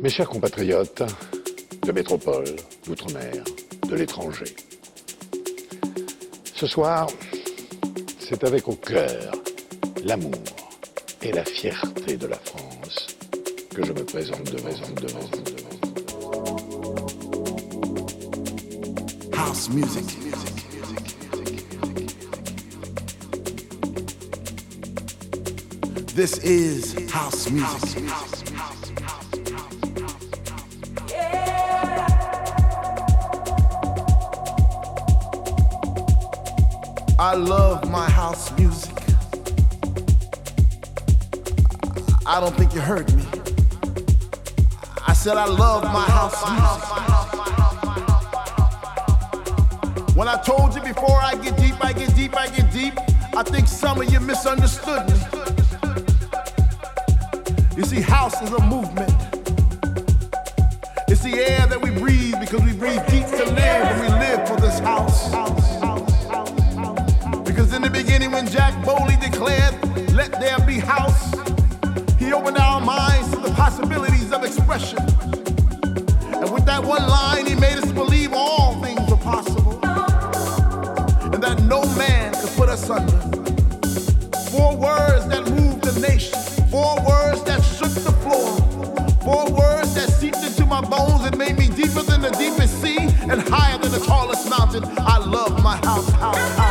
Mes chers compatriotes de métropole, d'outre-mer, de l'étranger, ce soir, c'est avec au cœur l'amour et la fierté de la France que je me présente devant vous, devant vous. House music. This is house music. I love my house music. I don't think you heard me. I said I love my house music. When I told you before I get deep, I get deep, I get deep, I think some of you misunderstood me. You see, house is a movement. It's the air that we breathe because we breathe deep to live and we live for this house. Because in the beginning, when Jack Bowley declared, Let there be house, he opened our minds to the possibilities of expression. And with that one line, he made us believe all things were possible and that no man could put us under. Four words that moved the nation, four words that shook the floor, four words that seeped into my bones and made me deeper than the deepest sea and higher than the tallest mountain. I love my house, house, house,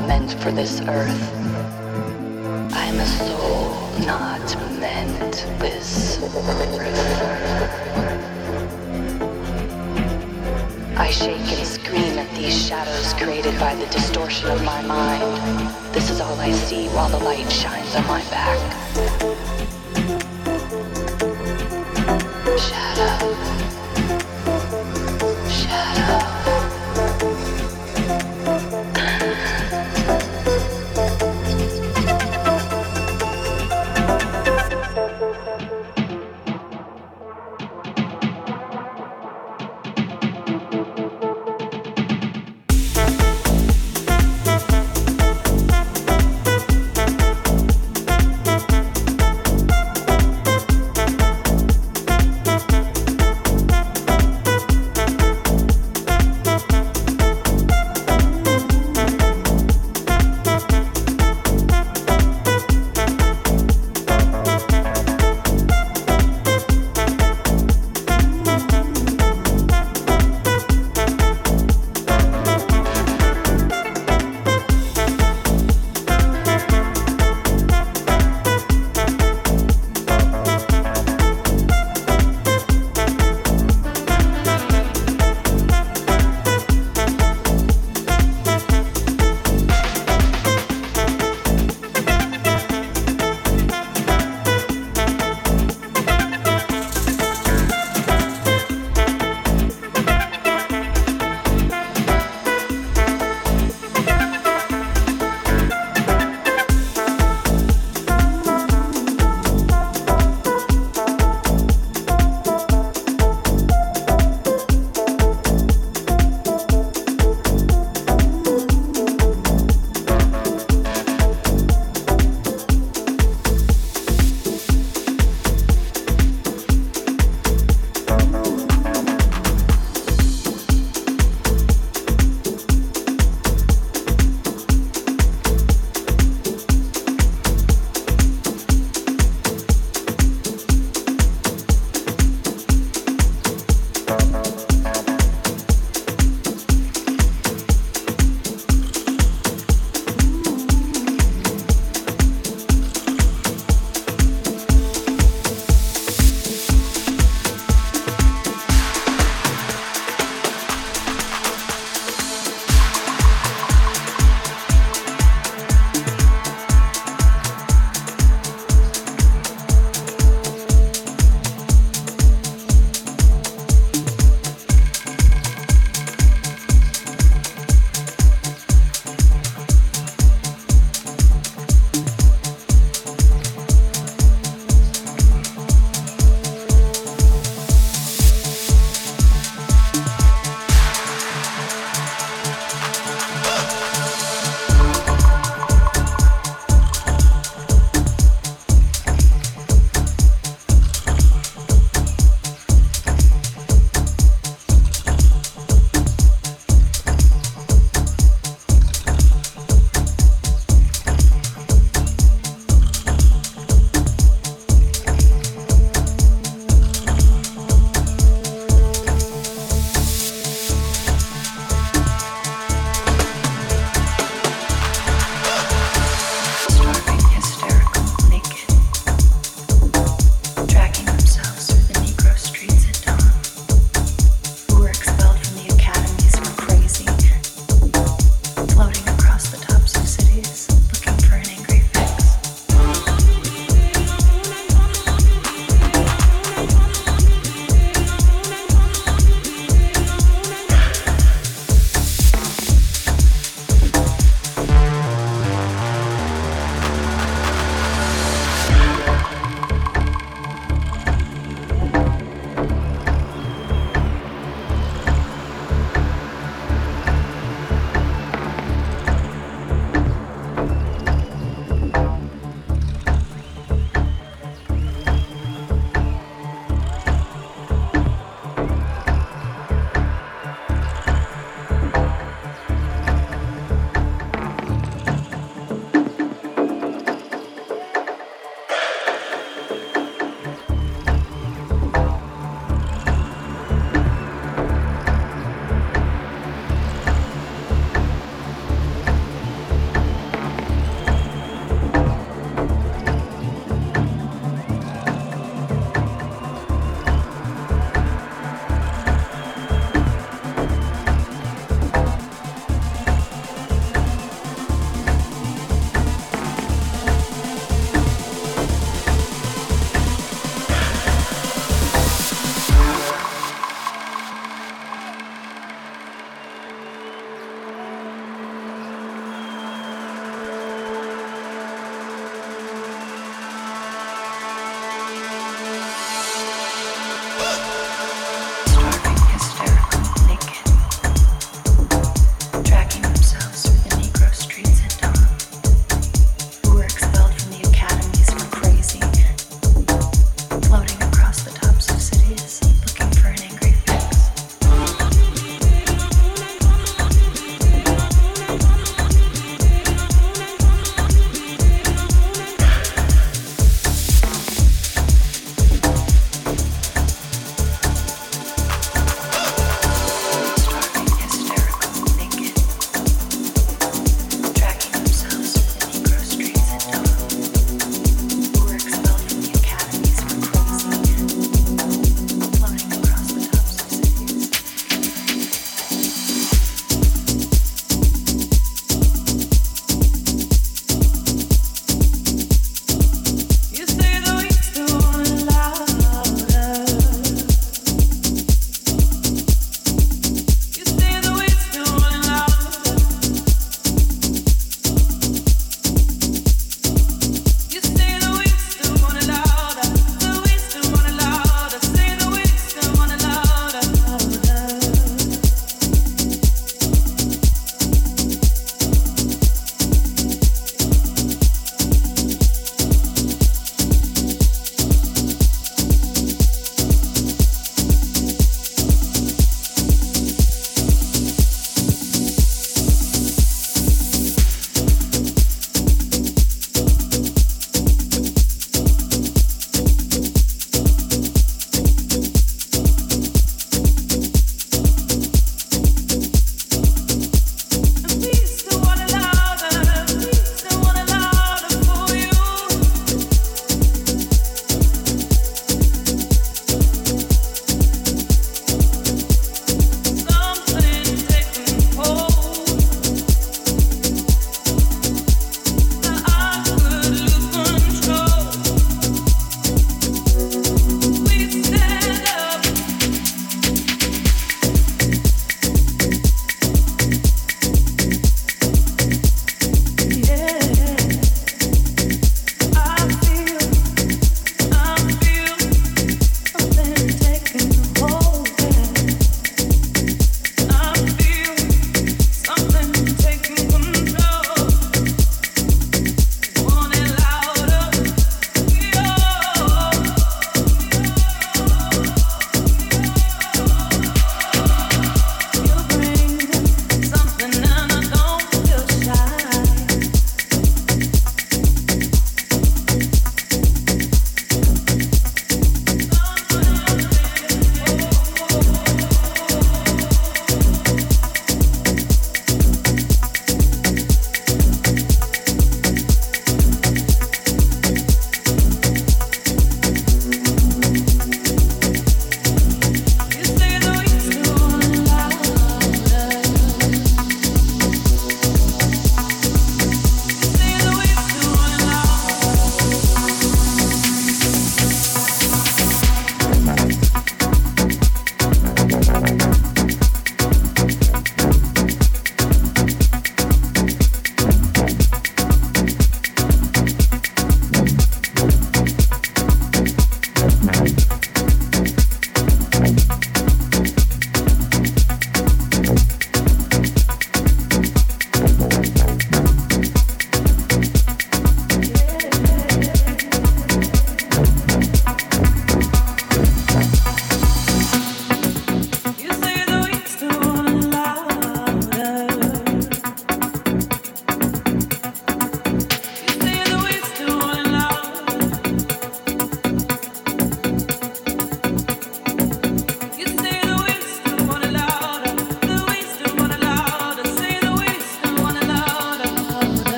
meant for this earth. I'm a soul not meant this earth. I shake and scream at these shadows created by the distortion of my mind. This is all I see while the light shines on my back. Shadow.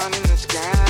sun in the sky.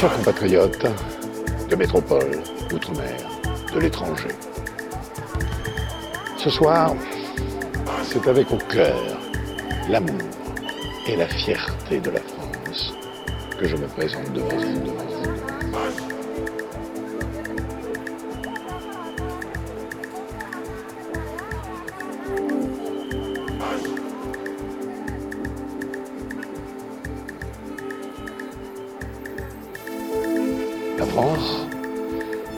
Chers compatriotes de métropole, d'outre-mer, de l'étranger, ce soir, c'est avec au cœur l'amour et la fierté de la France que je me présente devant vous.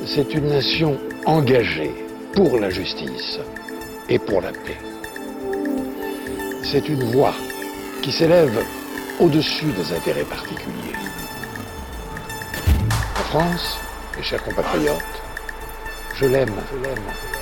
C'est une nation engagée pour la justice et pour la paix. C'est une voix qui s'élève au-dessus des intérêts particuliers. La France, mes chers compatriotes, je l'aime, je l'aime.